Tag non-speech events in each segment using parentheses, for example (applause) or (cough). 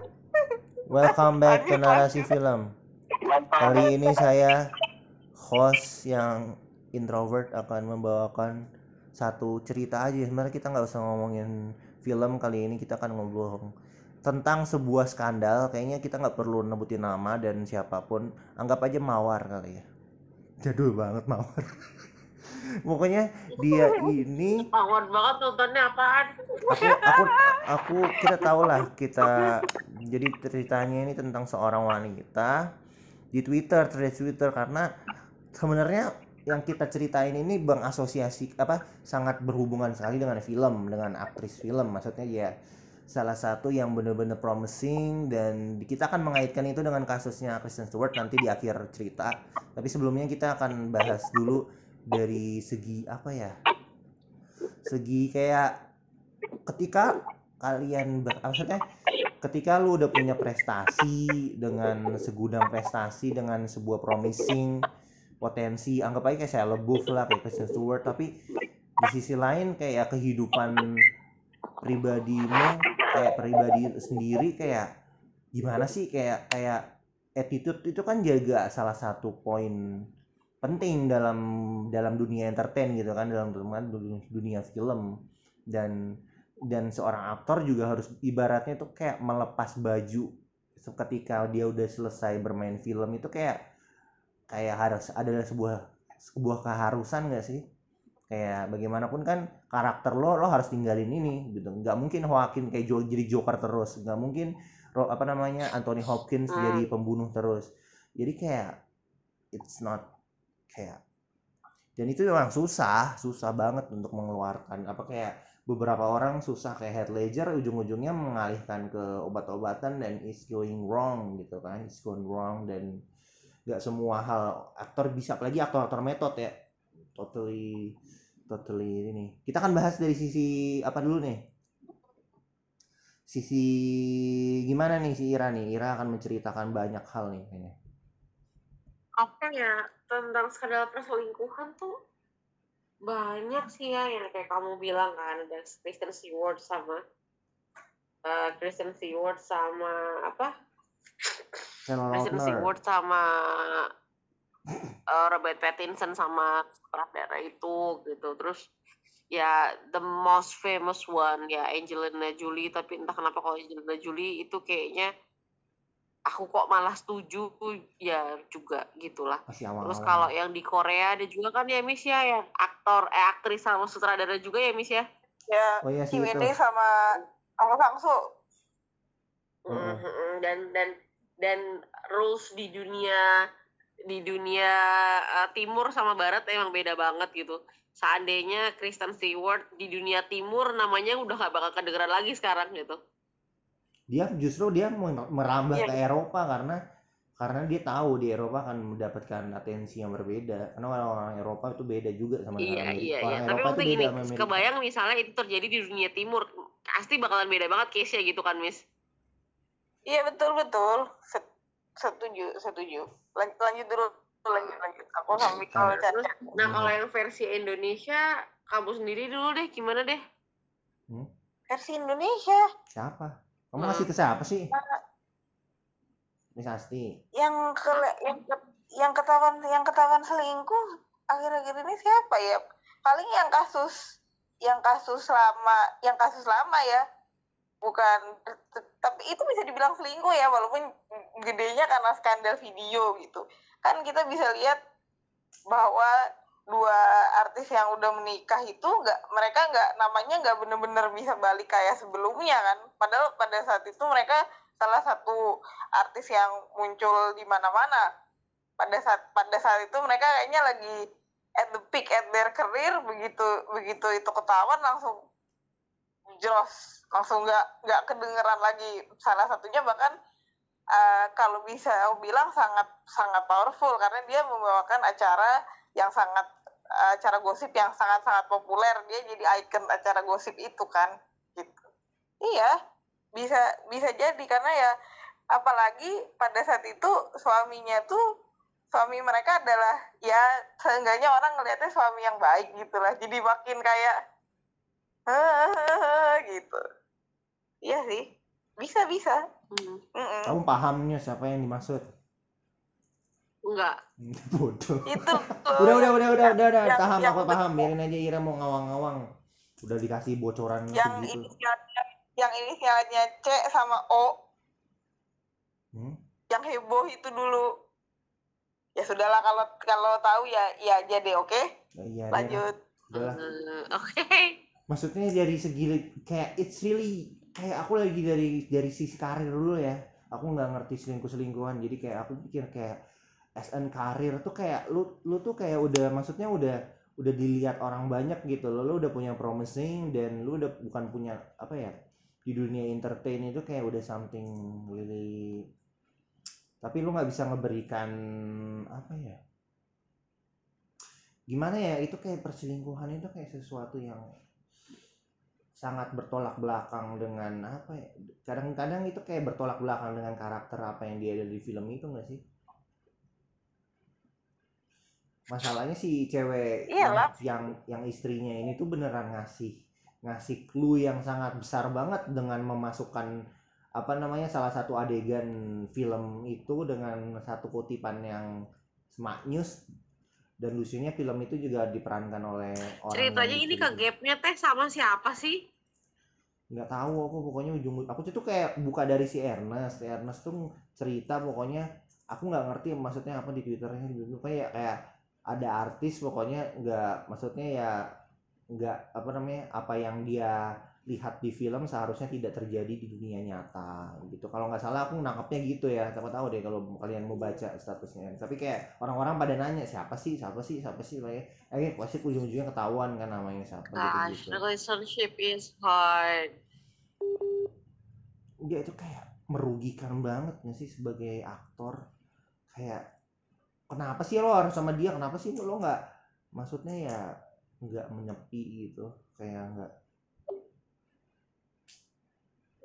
(laughs) Welcome back ke narasi film. Kali ini saya host yang introvert akan membawakan satu cerita aja. Sebenarnya kita nggak usah ngomongin film kali ini. Kita akan ngobrol tentang sebuah skandal. Kayaknya kita nggak perlu nebutin nama dan siapa pun. Anggap aja mawar kali ya. Jadul banget mawar. (laughs) Pokoknya dia ini Bangun banget nontonnya apaan? aku aku aku kita tahu lah kita jadi ceritanya ini tentang seorang wanita di Twitter thread Twitter karena sebenarnya yang kita ceritain ini bang asosiasi apa sangat berhubungan sekali dengan film dengan aktris film maksudnya ya salah satu yang benar-benar promising dan kita akan mengaitkan itu dengan kasusnya Kristen Stewart nanti di akhir cerita tapi sebelumnya kita akan bahas dulu dari segi apa ya? Segi kayak ketika kalian ber, maksudnya? Ketika lu udah punya prestasi dengan segudang prestasi dengan sebuah promising potensi anggap aja kayak saya lebuf lah kayak Kristen Stewart tapi di sisi lain kayak kehidupan pribadimu kayak pribadi sendiri kayak gimana sih? Kayak kayak attitude itu kan jaga salah satu poin penting dalam dalam dunia entertain gitu kan dalam dunia, dunia film. Dan dan seorang aktor juga harus ibaratnya tuh kayak melepas baju ketika dia udah selesai bermain film itu kayak kayak harus ada sebuah sebuah keharusan gak sih? Kayak bagaimanapun kan karakter lo lo harus tinggalin ini gitu. Nggak mungkin Joaquin kayak jo jadi Joker terus. Nggak mungkin apa namanya Anthony Hopkins hmm. jadi pembunuh terus. Jadi kayak it's not kayak dan itu memang susah susah banget untuk mengeluarkan. Apa kayak beberapa orang susah kayak Heath Ledger ujung-ujungnya mengalihkan ke obat-obatan dan is going wrong gitu kan is going wrong dan nggak semua hal aktor bisa apalagi aktor-aktor metode ya. Totally totally ini. Kita akan bahas dari sisi apa dulu nih? Sisi gimana nih si Ira nih? Ira akan menceritakan banyak hal nih kayaknya apa ya tentang skandal perselingkuhan tuh banyak sih ya yang kayak kamu bilang kan ada Kristen Stewart sama uh, Kristen Stewart sama apa? Kristen Stewart sama uh, Robert Pattinson sama sutradara itu gitu. Terus ya the most famous one ya Angelina Jolie tapi entah kenapa kalau Angelina Jolie itu kayaknya aku kok malah setuju ya juga gitulah. Terus kalau yang di Korea ada juga kan ya Miss ya yang aktor eh aktris sama sutradara juga ya Miss ya. Ya, oh, iya Kim sama Ang Sang Soo. Mm -hmm. Dan dan dan rules di dunia di dunia uh, timur sama barat emang beda banget gitu. Seandainya Kristen Stewart di dunia timur namanya udah gak bakal kedengeran lagi sekarang gitu dia justru dia merambah yeah. ke Eropa karena karena dia tahu di Eropa akan mendapatkan atensi yang berbeda karena orang-orang Eropa itu beda juga sama iya, Amerika. Iya, iya. Tapi waktu gini, kebayang misalnya itu terjadi di dunia timur, pasti bakalan beda banget case-nya gitu kan, Miss? Iya, betul betul. Setuju, setuju. Lanjut, lanjut dulu, lanjut lanjut. Aku sambil kalau Caca. Nah, kalau yang versi Indonesia, kamu sendiri dulu deh, gimana deh? Hmm? Versi Indonesia. Siapa? Kamu ngasih ke siapa sih? Miss Asti. Yang ke yang ke, yang ketahuan yang ketahuan selingkuh akhir-akhir ini siapa ya? Paling yang kasus yang kasus lama, yang kasus lama ya. Bukan tapi itu bisa dibilang selingkuh ya walaupun gedenya karena skandal video gitu. Kan kita bisa lihat bahwa dua artis yang udah menikah itu nggak mereka nggak namanya nggak bener-bener bisa balik kayak sebelumnya kan. Padahal pada saat itu mereka salah satu artis yang muncul di mana-mana. Pada saat pada saat itu mereka kayaknya lagi at the peak at their career begitu begitu itu ketahuan langsung jelas langsung nggak nggak kedengeran lagi. Salah satunya bahkan uh, kalau bisa aku bilang sangat sangat powerful karena dia membawakan acara yang sangat acara gosip yang sangat-sangat populer dia jadi ikon acara gosip itu kan gitu. Iya bisa bisa jadi karena ya apalagi pada saat itu suaminya tuh suami mereka adalah ya seenggaknya orang ngelihatnya suami yang baik gitulah jadi makin kayak (laughs) gitu. Iya sih bisa bisa Hmm, kamu pahamnya siapa yang dimaksud enggak. (laughs) bodoh. Itu (laughs) udah udah udah udah udah udah. Paham yang aku paham. biarin aja Ira mau ngawang-ngawang. Udah dikasih bocoran yang segitu inisialnya yang inisialnya C sama O. Hmm? yang heboh itu dulu. Ya sudahlah kalau kalau tahu ya iya aja deh oke? Ya, iya lanjut. Udahlah. Eh, Oke. maksudnya dari segi kayak it's really kayak aku lagi dari dari sisi karir dulu ya. Aku nggak ngerti selingkuh selingkuhan jadi kayak aku pikir kayak SN karir tuh kayak lu lu tuh kayak udah maksudnya udah udah dilihat orang banyak gitu loh. Lu udah punya promising dan lu udah bukan punya apa ya di dunia entertain itu kayak udah something really tapi lu nggak bisa ngeberikan apa ya gimana ya itu kayak perselingkuhan itu kayak sesuatu yang sangat bertolak belakang dengan apa ya kadang-kadang itu kayak bertolak belakang dengan karakter apa yang dia ada di film itu enggak sih masalahnya si cewek yang, Iyalah. yang yang istrinya ini tuh beneran ngasih ngasih clue yang sangat besar banget dengan memasukkan apa namanya salah satu adegan film itu dengan satu kutipan yang smart news dan lucunya film itu juga diperankan oleh orang Ceritanya ini ke gitu. gapnya teh sama siapa sih? nggak tahu aku pokoknya ujung aku tuh kayak buka dari si Ernest Ernest tuh cerita pokoknya aku nggak ngerti maksudnya apa di twitternya dulu kayak kayak ada artis pokoknya nggak maksudnya ya nggak apa namanya apa yang dia lihat di film seharusnya tidak terjadi di dunia nyata gitu. Kalau nggak salah aku nangkapnya gitu ya siapa tahu deh kalau kalian mau baca statusnya. Tapi kayak orang-orang pada nanya siapa sih? Siapa sih? Siapa sih? Kayak eh pasti ujung-ujungnya ketahuan kan namanya siapa Gosh, gitu, -gitu. relationship is hard. dia itu kayak merugikan banget nggak sih sebagai aktor? Kayak kenapa sih lo harus sama dia kenapa sih lo nggak maksudnya ya nggak menyepi gitu kayak nggak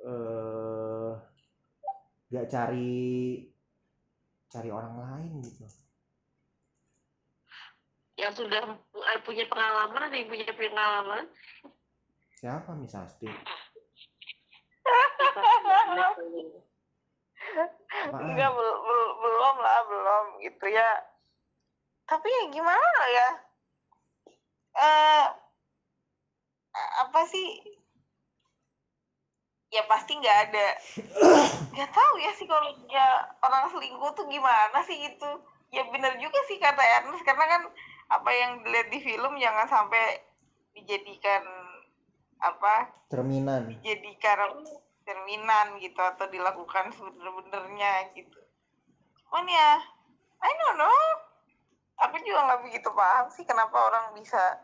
eh nggak cari cari orang lain gitu Yang sudah punya pengalaman, ada yang punya pengalaman. siapa Miss Asti Apaan? Enggak bel- bel- belum lah belum gitu ya. Tapi ya gimana ya? Eh apa sih? Ya pasti nggak ada. (coughs) Nggak tahu ya sih kalau dia orang selingkuh tuh gimana sih gitu. Ya bener juga sih kata Ernest karena kan apa yang dilihat di film jangan sampai dijadikan apa? Cerminan. Dijadikan cerminan gitu atau dilakukan sebener-benernya gitu. Cuman ya, I don't know. Aku juga nggak begitu paham sih kenapa orang bisa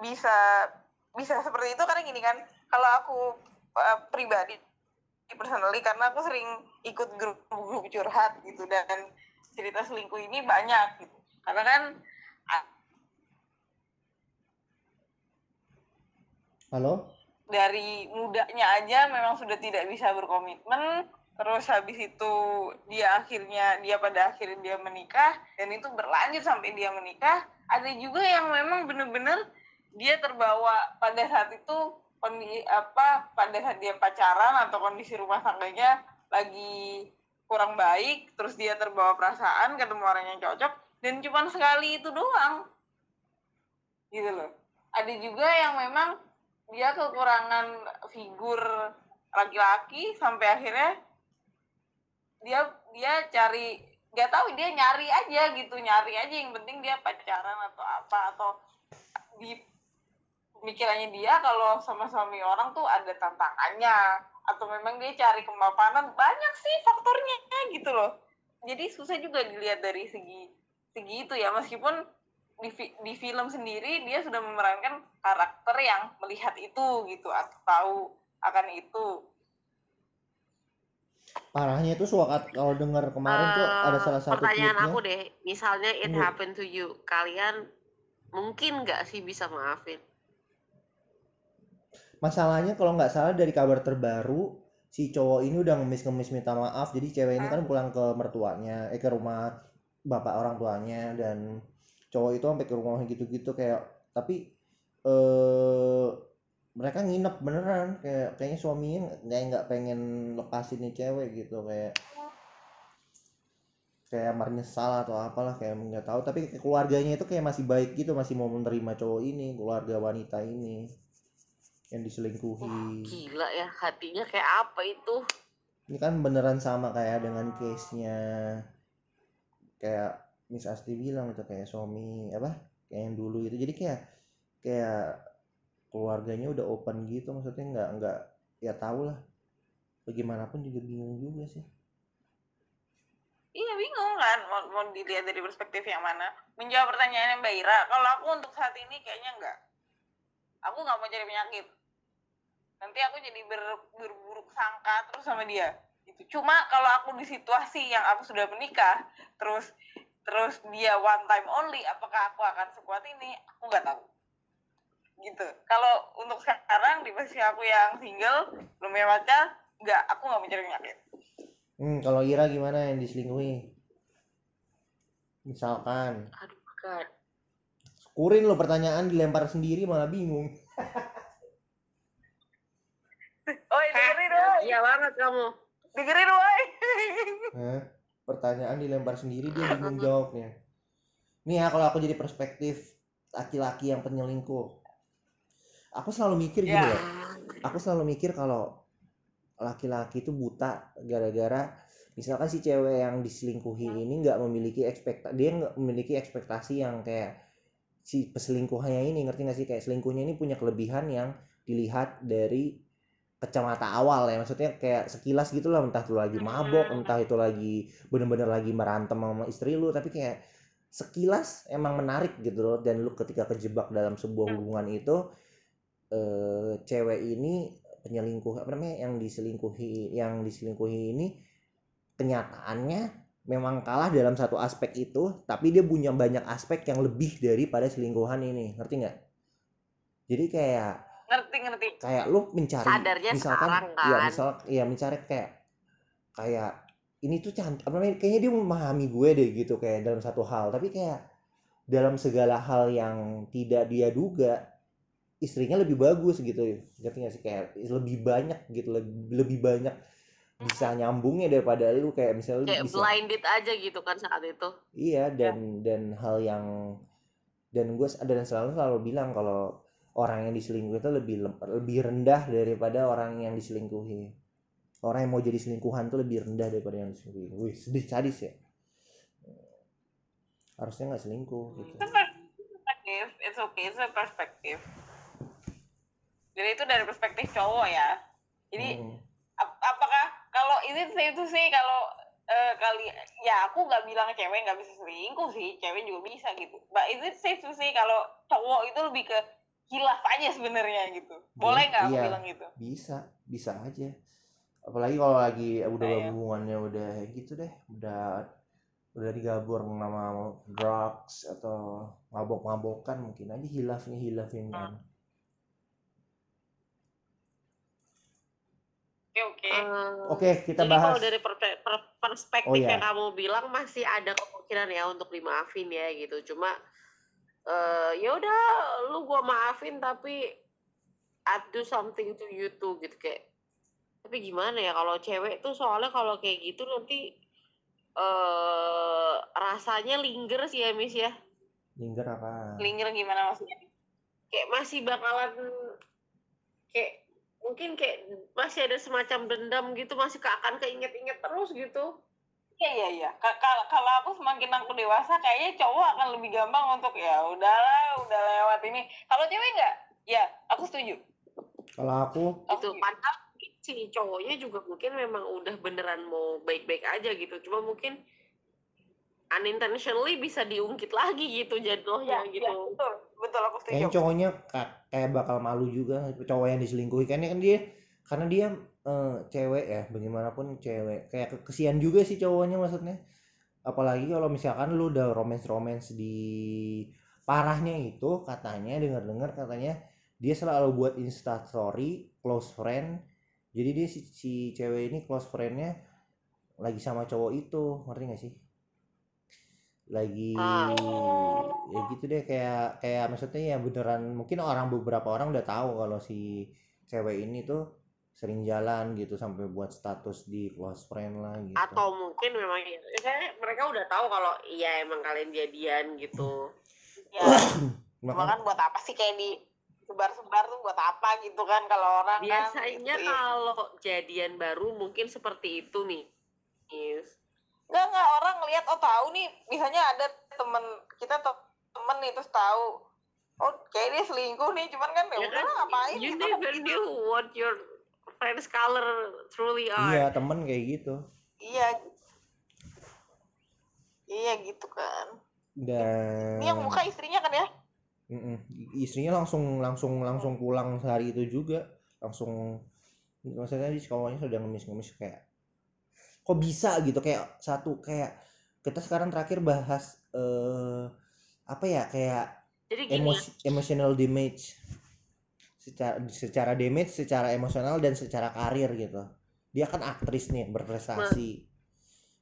bisa bisa seperti itu karena gini kan kalau aku uh, pribadi personally karena aku sering ikut grup-grup curhat gitu dan cerita selingkuh ini banyak gitu karena kan halo dari mudanya aja memang sudah tidak bisa berkomitmen. Terus habis itu dia akhirnya dia pada akhirnya dia menikah dan itu berlanjut sampai dia menikah. Ada juga yang memang bener-bener dia terbawa pada saat itu kondi apa pada saat dia pacaran atau kondisi rumah tangganya lagi kurang baik terus dia terbawa perasaan ketemu orang yang cocok dan cuma sekali itu doang. Gitu loh. Ada juga yang memang dia kekurangan figur laki-laki sampai akhirnya dia dia cari nggak tahu dia nyari aja gitu nyari aja yang penting dia pacaran atau apa atau di pemikirannya dia kalau sama suami orang tuh ada tantangannya atau memang dia cari kemapanan banyak sih faktornya gitu loh. Jadi susah juga dilihat dari segi segi itu ya meskipun di, di film sendiri dia sudah memerankan karakter yang melihat itu gitu atau tahu akan itu. Parahnya itu suka kalau dengar kemarin tuh Eh, ada salah satu pertanyaan tweetnya. aku deh, misalnya it Menurut- happened to you, kalian mungkin nggak sih bisa maafin? masalahnya kalau nggak salah dari kabar terbaru si cowok ini udah ngemis-ngemis minta maaf jadi cewek ini kan pulang ke mertuanya eh ke rumah bapak orang tuanya dan cowok itu sampai ke rumah gitu-gitu kayak tapi eh mereka nginep beneran kayak kayaknya suaminya nggak nggak pengen lepasin nih cewek gitu kayak kayak menyesal atau apalah kayak nggak tahu tapi keluarganya itu kayak masih baik gitu masih mau menerima cowok ini keluarga wanita ini yang Wah, diselingkuhi gila ya hatinya kayak apa itu? ini kan beneran sama kayak dengan case nya kayak Miss Asti bilang itu kayak suami apa kayak yang dulu itu jadi kayak kayak keluarganya udah open gitu maksudnya nggak nggak ya tau lah bagaimanapun juga bingung juga sih Iya bingung kan mau, mau dilihat dari perspektif yang mana. Menjawab pertanyaannya Mbak Ira, kalau aku untuk saat ini kayaknya enggak. Aku nggak mau cari penyakit. Nanti aku jadi ber, berburuk sangka terus sama dia. Itu cuma kalau aku di situasi yang aku sudah menikah, terus terus dia one time only, apakah aku akan sekuat ini? Aku nggak tahu. Gitu. Kalau untuk sekarang di posisi aku yang single, belum punya pacar, nggak, aku nggak mau cari penyakit. hmm kalau Ira gimana yang diselingkuhi misalkan Aduh, God. kurin lo pertanyaan dilempar sendiri malah bingung (laughs) Oi, dengerin doi. Iya banget kamu. Dengerin woi. Pertanyaan dilempar sendiri dia bingung jawabnya. Nih ya kalau aku jadi perspektif laki-laki yang penyelingkuh. Aku selalu mikir gini Ya. aku selalu mikir kalau laki-laki itu buta gara-gara misalkan si cewek yang diselingkuhi ini nggak memiliki ekspektasi dia nggak memiliki ekspektasi yang kayak si peselingkuhannya ini ngerti nggak sih? Kayak selingkuhnya ini punya kelebihan yang dilihat dari kacamata awal ya maksudnya kayak sekilas gitu lah entah itu lagi mabok entah itu lagi bener-bener lagi merantem sama istri lu tapi kayak sekilas emang menarik gitu loh. Dan lu ketika kejebak dalam sebuah hubungan itu eh, cewek ini penyelingkuh apa namanya yang diselingkuhi yang diselingkuhi ini kenyataannya memang kalah dalam satu aspek itu tapi dia punya banyak aspek yang lebih daripada selingkuhan ini. Ngerti nggak? Jadi kayak ngerti kayak lu mencari Sadarnya misalkan sekarang ya kan. misal ya mencari kayak kayak ini tuh cantik apa namanya kayaknya dia memahami gue deh gitu kayak dalam satu hal. Tapi kayak dalam segala hal yang tidak dia duga istrinya lebih bagus gitu. Ngerti gak sih? Kayak lebih banyak gitu lebih, lebih banyak bisa nyambungnya daripada lu. Kayak misalnya lu Kayak bisa blinded aja gitu kan saat itu. Iya dan dan hal yang dan gue dan selalu selalu bilang kalau orang yang diselingkuhi itu lebih lebih rendah daripada orang yang diselingkuhi. Orang yang mau jadi selingkuhan tuh lebih rendah daripada yang diselingkuhi. Wih sedih sadis ya. Harusnya nggak selingkuh gitu. itu perspektif it's okay itu perspektif jadi itu dari perspektif cowok ya jadi Hmm. ap- apakah kalau ini itu sih kalau eh, kali ya aku nggak bilang cewek nggak bisa selingkuh sih cewek juga bisa gitu but is it safe to say kalau cowok itu lebih ke hilaf aja sebenarnya gitu boleh nggak aku Iya. bilang gitu Bisa, bisa aja. Apalagi kalau lagi udah Iya. hubungannya udah gitu deh, udah udah digabur sama drugs atau mabok-mabokan mungkin aja hilaf nih hilaf yang kan. oke oke Oke, kita Jadi bahas. kalau dari per- per- perspektif Oh, iya. yang kamu bilang masih ada kemungkinan ya untuk dimaafin ya gitu. Cuma eh ya udah lu gua maafin tapi I do something to you too gitu kayak. Tapi gimana ya kalau cewek tuh soalnya kalau kayak gitu nanti eh rasanya linger sih ya Miss ya. Linger apa? linger gimana maksudnya Kayak masih bakalan kayak mungkin kayak masih ada semacam dendam gitu masih ke- akan keinget-inget terus gitu. Iya iya iya. Ka- Kalau kalau aku semakin aku dewasa, kayaknya cowok akan lebih gampang untuk ya udahlah, udah lewat ini. Kalau cewek nggak? Ya, aku setuju. Kalau aku, gitu setuju. padahal si cowoknya juga mungkin memang udah beneran mau baik-baik aja gitu cuma mungkin unintentionally bisa diungkit lagi gitu Ya, jadinya ya, gitu betul, betul aku setuju. kayaknya cowoknya ka- kayak bakal malu juga cowok yang diselingkuhi kan kan dia karena dia eh, cewek ya bagaimanapun cewek. Kayak ke- kesian juga sih cowoknya maksudnya. Apalagi kalau misalkan lu udah romance romance di parahnya itu katanya dengar dengar katanya dia selalu buat insta story close friend. Jadi dia si, si cewek ini close friendnya lagi sama cowok itu ngerti gak sih? Lagi ya gitu deh kayak kayak maksudnya ya beneran mungkin orang beberapa orang udah tahu kalau si cewek ini tuh sering jalan gitu sampai buat status di close friend lah gitu atau mungkin memang ya, kayak mereka udah tahu kalau iya emang kalian jadian gitu (coughs) ya Maka- cuma kan buat apa sih kayak di sebar-sebar tuh buat apa gitu kan kalau orang kan biasanya gitu. kalau jadian baru mungkin seperti itu nih Is. Enggak, enggak. Orang ngeliat, oh tahu nih, misalnya ada temen, kita temen nih, terus tahu. Oh, kayak dia selingkuh nih, cuman kan ya Ya udah kan, ngapain you gitu. never knew what your friends color truly are iya temen kayak gitu Iya. Iya gitu kan. dan Ini yang muka istrinya kan ya? Mm-mm. istrinya langsung langsung langsung pulang sehari itu juga langsung maksudnya di sekolahnya sudah ngemis-ngemis kayak kok bisa gitu kayak satu kayak kita sekarang terakhir bahas eh apa ya kayak jadi gini emosi emotional damage secara secara damage secara emosional dan secara karir gitu. Dia kan aktris nih berprestasi.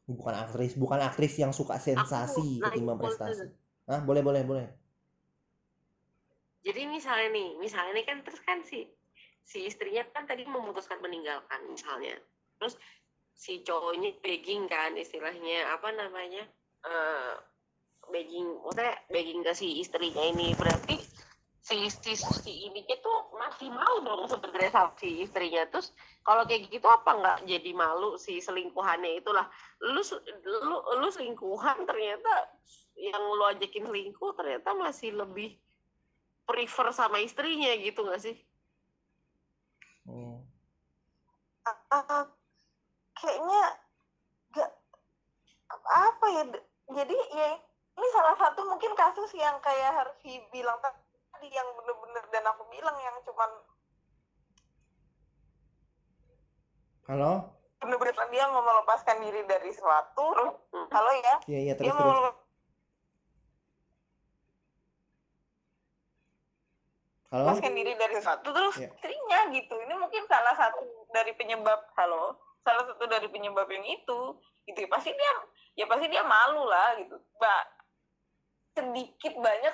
Bukan aktris bukan aktris yang suka sensasi naik ketimbang prestasi dulu. ah boleh boleh boleh. Jadi misalnya nih misalnya nih kan terus kan si si istrinya kan tadi memutuskan meninggalkan misalnya. Terus si cowoknya begging kan istilahnya apa namanya eh begging maksudnya begging ke si istrinya ini. Berarti si si si ini tuh masih mau dong sebenarnya sama si istrinya. Terus kalau kayak gitu apa nggak jadi malu si selingkuhannya? Itulah lu lu lu selingkuhan ternyata yang lu ajakin selingkuh ternyata masih lebih prefer sama istrinya gitu nggak sih? Hmm. Ah, kayaknya gak apa ya jadi ya ini salah satu mungkin kasus yang kayak harus dibilang tadi yang bener-bener dan aku bilang yang cuman halo? Bener-bener dia mau melepaskan diri dari sesuatu terus halo ya? Iya iya dia terus mau terus. Halo? melepaskan diri dari sesuatu terus Iya. istrinya gitu. Ini mungkin salah satu dari penyebab halo? Salah satu dari penyebab yang itu. Gitu ya pasti dia ya pasti dia malu lah gitu. Mbak sedikit banyak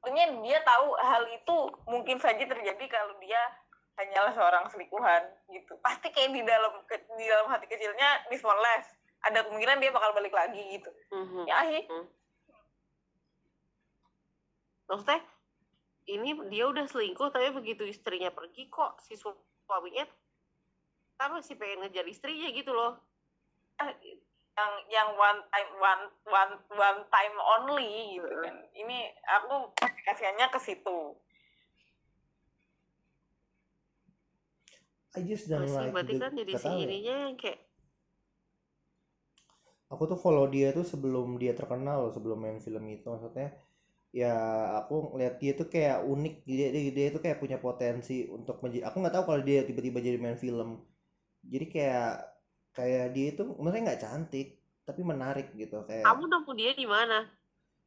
sebenarnya dia tahu hal itu mungkin saja terjadi kalau dia hanyalah seorang selingkuhan gitu. Pasti kayak di dalam ke- di dalam hati kecilnya this one less. Ada kemungkinan dia bakal balik lagi gitu. Mhm. ya akhirnya. Maksudnya ini dia udah selingkuh tapi begitu istrinya pergi kok si su- suaminya kan masih pengen ngejar istrinya gitu loh yang yang one time one one one time only gitu kan. Ini aku aplikasiannya ke situ. I just don't masih like berarti the- kan jadi gak si ya. ininya yang kayak aku tuh follow dia tuh sebelum dia terkenal loh, sebelum main film itu. Maksudnya ya aku ngeliat dia tuh kayak unik. Dia dia, dia tuh kayak punya potensi untuk menjadi aku nggak tahu kalau dia tiba-tiba jadi main film. Jadi kayak kayak dia itu maksudnya nggak cantik tapi menarik gitu kayak kamu nemu dia di mana?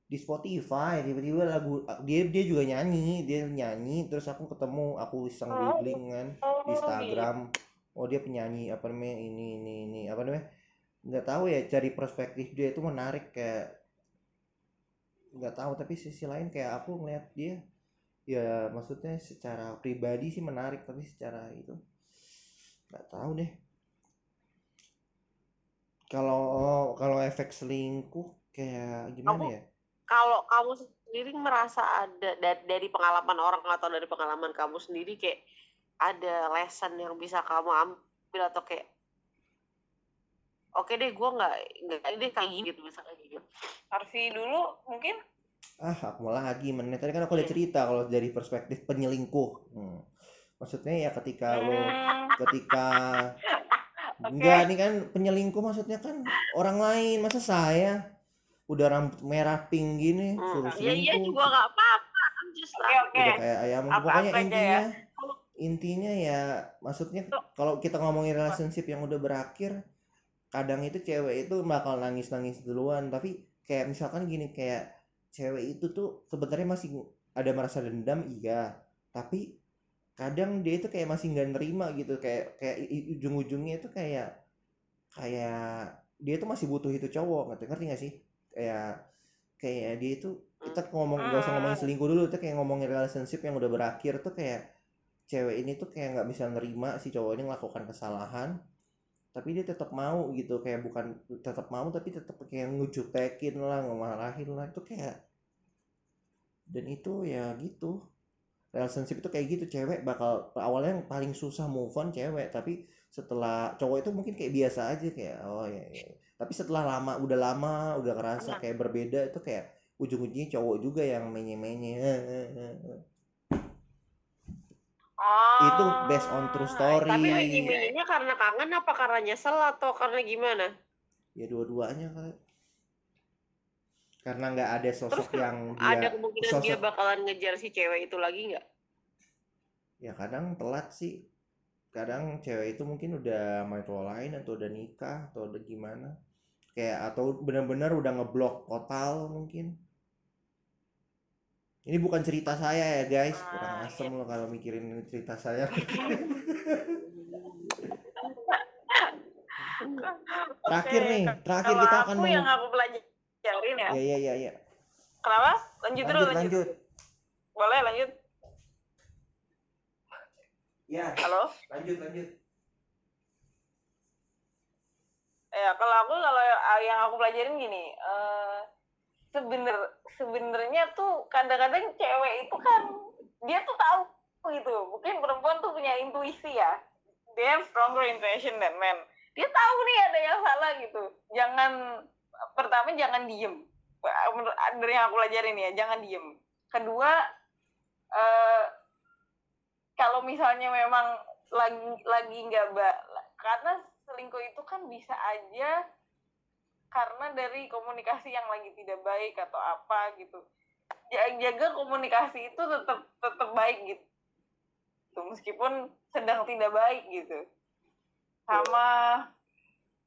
Di Spotify tiba-tiba lagu dia dia juga nyanyi dia nyanyi terus aku ketemu aku iseng googling kan di Instagram. Oh dia penyanyi apa namanya ini ini ini apa namanya nggak tahu ya cari perspektif dia itu menarik kayak nggak tahu tapi sisi lain kayak aku ngeliat dia ya maksudnya secara pribadi sih menarik tapi secara itu nggak tahu deh kalau kalau efek selingkuh kayak gimana Kamu- ya? kalau kamu sendiri merasa ada da- dari pengalaman orang atau dari pengalaman kamu sendiri kayak ada lesson yang bisa kamu ambil atau kayak oke deh gue nggak nggak deh kayak gini gitu misalnya kayak gitu. Harvey dulu mungkin? Ah aku malah lagi menit. Tadi kan aku udah Iya. cerita kalau dari perspektif penyelingkuh. Hmm. maksudnya ya ketika lo ketika enggak nih kan penyelingkuh maksudnya kan orang lain. Masa saya udah rambut merah pink gini Hmm, suruh iya iya selingkuh. juga nggak apa-apa I'm just oke oke. Udah kayak ayam. Apa- pokoknya apa aja intinya ya. intinya ya maksudnya kalau kita ngomongin relationship yang udah berakhir kadang itu cewek itu bakal nangis nangis duluan. Tapi kayak misalkan gini kayak cewek itu tuh sebenarnya masih ada merasa dendam iya. Tapi kadang dia itu kayak masih nggak nerima gitu kayak kayak ujung-ujungnya itu kayak kayak dia tuh masih butuh itu cowok ngerti ngerti gak sih? Kayak kayak dia itu kita ngomong gak usah ngomongin selingkuh dulu kita kayak ngomongin relationship yang udah berakhir tuh kayak cewek ini tuh kayak nggak bisa nerima si cowok ini melakukan kesalahan tapi dia tetap mau gitu kayak bukan tetap mau tapi tetap kayak ngujutekin lah ngemarahin lah itu kayak dan itu ya gitu relationship itu kayak gitu cewek bakal awalnya yang paling susah move on cewek tapi setelah cowok itu mungkin kayak biasa aja kayak oh ya, ya. tapi setelah lama udah lama udah kerasa kayak berbeda itu kayak ujung-ujungnya cowok juga yang menye-menye Oh. itu based on true story Tapi menye karena kangen apa karena nyesel atau karena gimana? ya dua-duanya kali karena nggak ada sosok Terus yang Ada dia kemungkinan sosok dia bakalan ngejar si cewek itu lagi nggak? ya kadang telat sih. Kadang cewek itu mungkin udah main cowok lain atau udah nikah atau udah gimana. Kayak atau benar-benar udah ngeblok total mungkin. Ini bukan cerita saya ya guys. Kurang Ah, asem loh kalau mikirin ini cerita saya. (laughs) Terakhir nih terakhir kita akan aku yang aku pelajarin ya. ya ya ya ya Kenapa? Lanjut dulu, lanjut lanjut. lanjut Boleh lanjut. ya Halo? lanjut lanjut Ya, kalau aku kalau yang aku pelajarin gini, eh sebener sebenarnya tuh kadang-kadang cewek itu kan dia tuh tahu gitu. Mungkin perempuan tuh punya intuisi ya. They have stronger intuition than men. Dia tahu nih ada yang salah gitu. Jangan pertama jangan diem. Menurut- Dari yang aku pelajarin ya, jangan diem. Kedua eh kalau misalnya memang lagi lagi nggak karena selingkuh itu kan bisa aja karena dari komunikasi yang lagi tidak baik atau apa gitu Ja- jaga komunikasi itu tetap tetap baik gitu meskipun sedang tidak baik gitu sama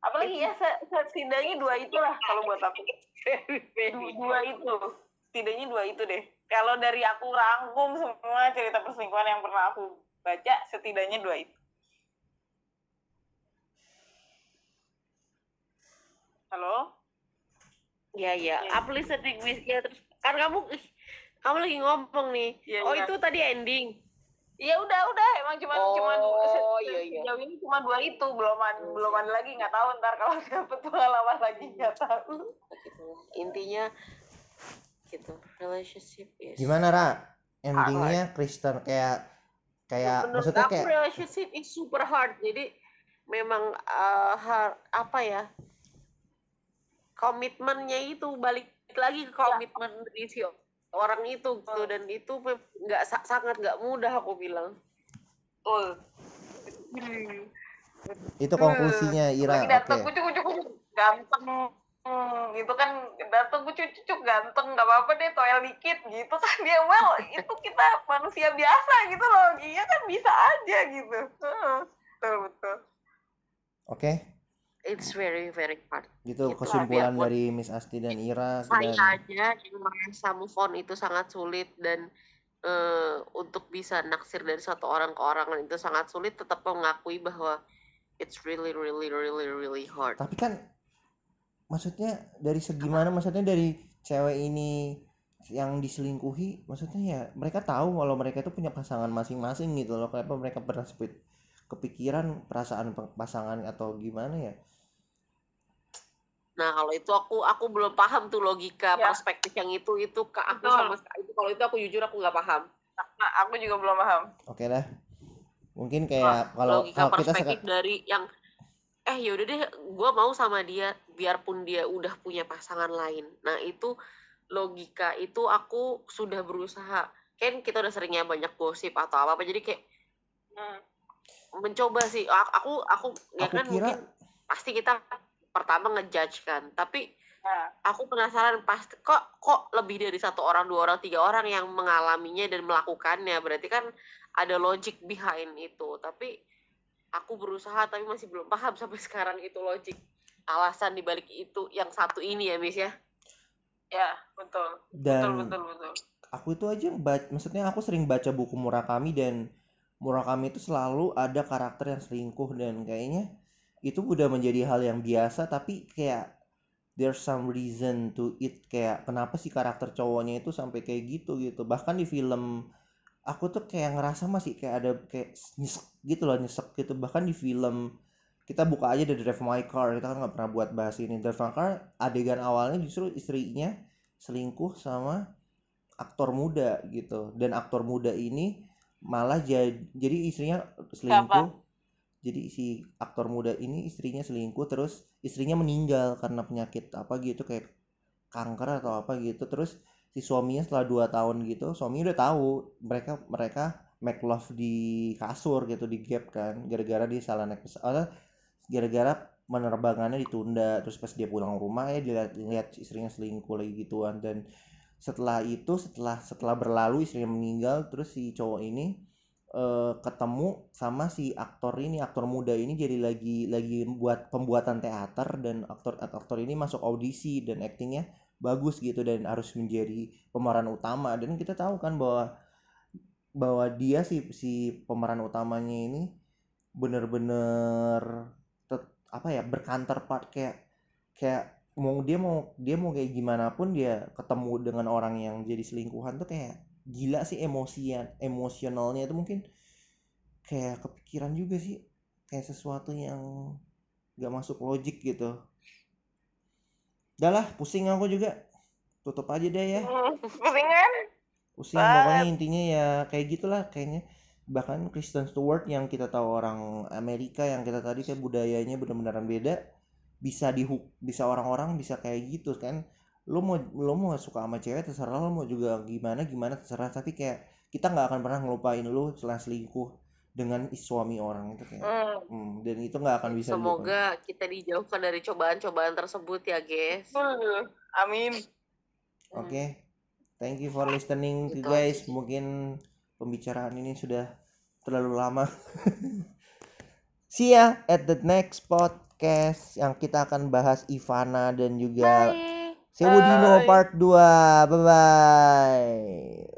apalagi ya se- se- setidaknya dua itulah kalau buat aku Du- dua itu setidaknya dua itu deh kalau dari aku rangkum semua cerita perselingkuhan yang pernah aku baca setidaknya dua itu halo Ya ya, Iya. aku listening Miss ya terus kan kamu kamu lagi ngomong nih. Iya, oh iya. itu tadi ending. Ya udah udah emang cuma cuma Oh, iya, iya. sejauh ini cuma dua itu belum ada belum ada lagi nggak tahu ntar kalau (laughs) dapet pengalaman lagi nggak tahu Gitu. Intinya gitu relationship is. gimana ra endingnya Kristen kayak kayak Menurut maksudnya aku kayak relationship is super hard. Jadi memang eh, har- apa ya? Komitmennya itu balik lagi ke komitmen dari si orang itu gitu. Dan itu nggak sa- sangat nggak mudah aku bilang. betul. Itu konklusinya Ira. Oke datang kucuk kucuk kucuk ganteng. Hmm, gitu kan datang kucuk kucuk ganteng nggak apa-apa deh toel dikit gitu kan. (laughs) Dia well itu kita manusia biasa gitu loh. Iya kan bisa aja gitu. Betul betul. Oke It's very very hard. gitu Gitu, kesimpulan dari Miss Asti dan Ira saya aja yang merasa move on itu sangat sulit dan eh, untuk bisa naksir dari satu orang ke orang itu sangat sulit tetap mengakui bahwa it's really really really really hard. Tapi kan maksudnya dari segi mana? Maksudnya dari cewek ini yang diselingkuhi maksudnya ya mereka tahu kalau mereka itu punya pasangan masing-masing gitu loh. Kenapa mereka pernah kepikiran perasaan pe- pasangan atau gimana ya nah kalau itu aku aku belum paham tuh logika Ya. perspektif yang itu itu ke aku Betul. sama sekali. Itu kalau itu aku jujur aku nggak paham. Nah aku juga belum paham. Oke lah mungkin kayak kalau logika kalau kita perspektif seka- dari yang eh yaudah deh gue mau sama dia biarpun dia udah punya pasangan lain. Nah itu logika itu aku sudah berusaha. Kan kita udah seringnya banyak gosip atau apa apa jadi kayak Hmm. mencoba sih. A- aku aku ya Aku kan kira- mungkin pasti kita pertama ngejudge kan. Tapi nah aku penasaran pasti kok kok lebih dari satu orang dua orang tiga orang yang mengalaminya dan melakukannya. Berarti kan ada logic behind itu. Tapi aku berusaha tapi masih belum paham (laughs) sampai sekarang itu logic alasan dibalik itu yang satu ini ya Miss ya? Ya betul. Betul dan betul betul. aku itu aja baca, maksudnya aku sering baca buku Murakami dan Murakami itu selalu ada karakter yang selingkuh dan kayaknya itu udah menjadi hal yang biasa tapi kayak there's some reason to it kayak kenapa sih karakter cowoknya itu sampai kayak gitu gitu. Bahkan di film aku tuh kayak ngerasa masih kayak ada kayak nyesek gitu loh nyesek gitu. Bahkan di film kita buka aja dari Drive My Car kita kan nggak pernah buat bahas ini. Drive My Car adegan awalnya justru istrinya selingkuh sama aktor muda gitu. Dan aktor muda ini malah jadi jadi istrinya selingkuh jadi si aktor muda ini istrinya selingkuh terus istrinya meninggal karena penyakit apa gitu kayak kanker atau apa gitu. Terus si suaminya setelah dua tahun gitu suaminya udah tahu mereka mereka make love di kasur gitu di gap kan gara-gara dia salah naik pesawat gara-gara penerbangannya ditunda. Terus pas dia pulang rumah ya dilihat lihat istrinya selingkuh lagi gituan. Dan setelah itu setelah setelah berlalu istrinya meninggal. Terus si cowok ini eh, ketemu sama si aktor ini aktor muda ini jadi lagi lagi buat pembuatan teater dan aktor aktor ini masuk audisi dan aktingnya bagus gitu dan harus menjadi pemeran utama. Dan kita tahu kan bahwa bahwa dia si si pemeran utamanya ini bener-bener apa ya bercounterpart kayak kayak mau dia mau dia mau kayak gimana pun dia ketemu dengan orang yang jadi selingkuhan tuh kayak gila sih emosian emosionalnya itu mungkin kayak kepikiran juga sih kayak sesuatu yang gak masuk logik gitu. Udah lah pusing aku juga. Tutup aja deh ya. Pusing kan? Pusing pokoknya intinya ya kayak gitulah kayaknya. Bahkan Kristen Stewart yang kita tahu orang Amerika yang kita tadi kayak budayanya benar-benar beda bisa dihuk bisa orang-orang bisa kayak gitu kan lo mau lo mau suka sama cewek terserah lo mau juga gimana gimana terserah tapi kayak kita nggak akan pernah ngelupain lo setelah selingkuh dengan suami orang itu kayak Hmm. hmm, dan itu nggak akan bisa dilupain. Semoga kita dijauhkan dari cobaan-cobaan tersebut ya, guys. Hmm. amin Oke, thank you for listening to Gitu guys. Mungkin pembicaraan ini sudah terlalu lama. (laughs) See ya at the next podcast yang kita akan bahas Ivana dan juga Bye. Sewudino Bye. part 2. Bye bye.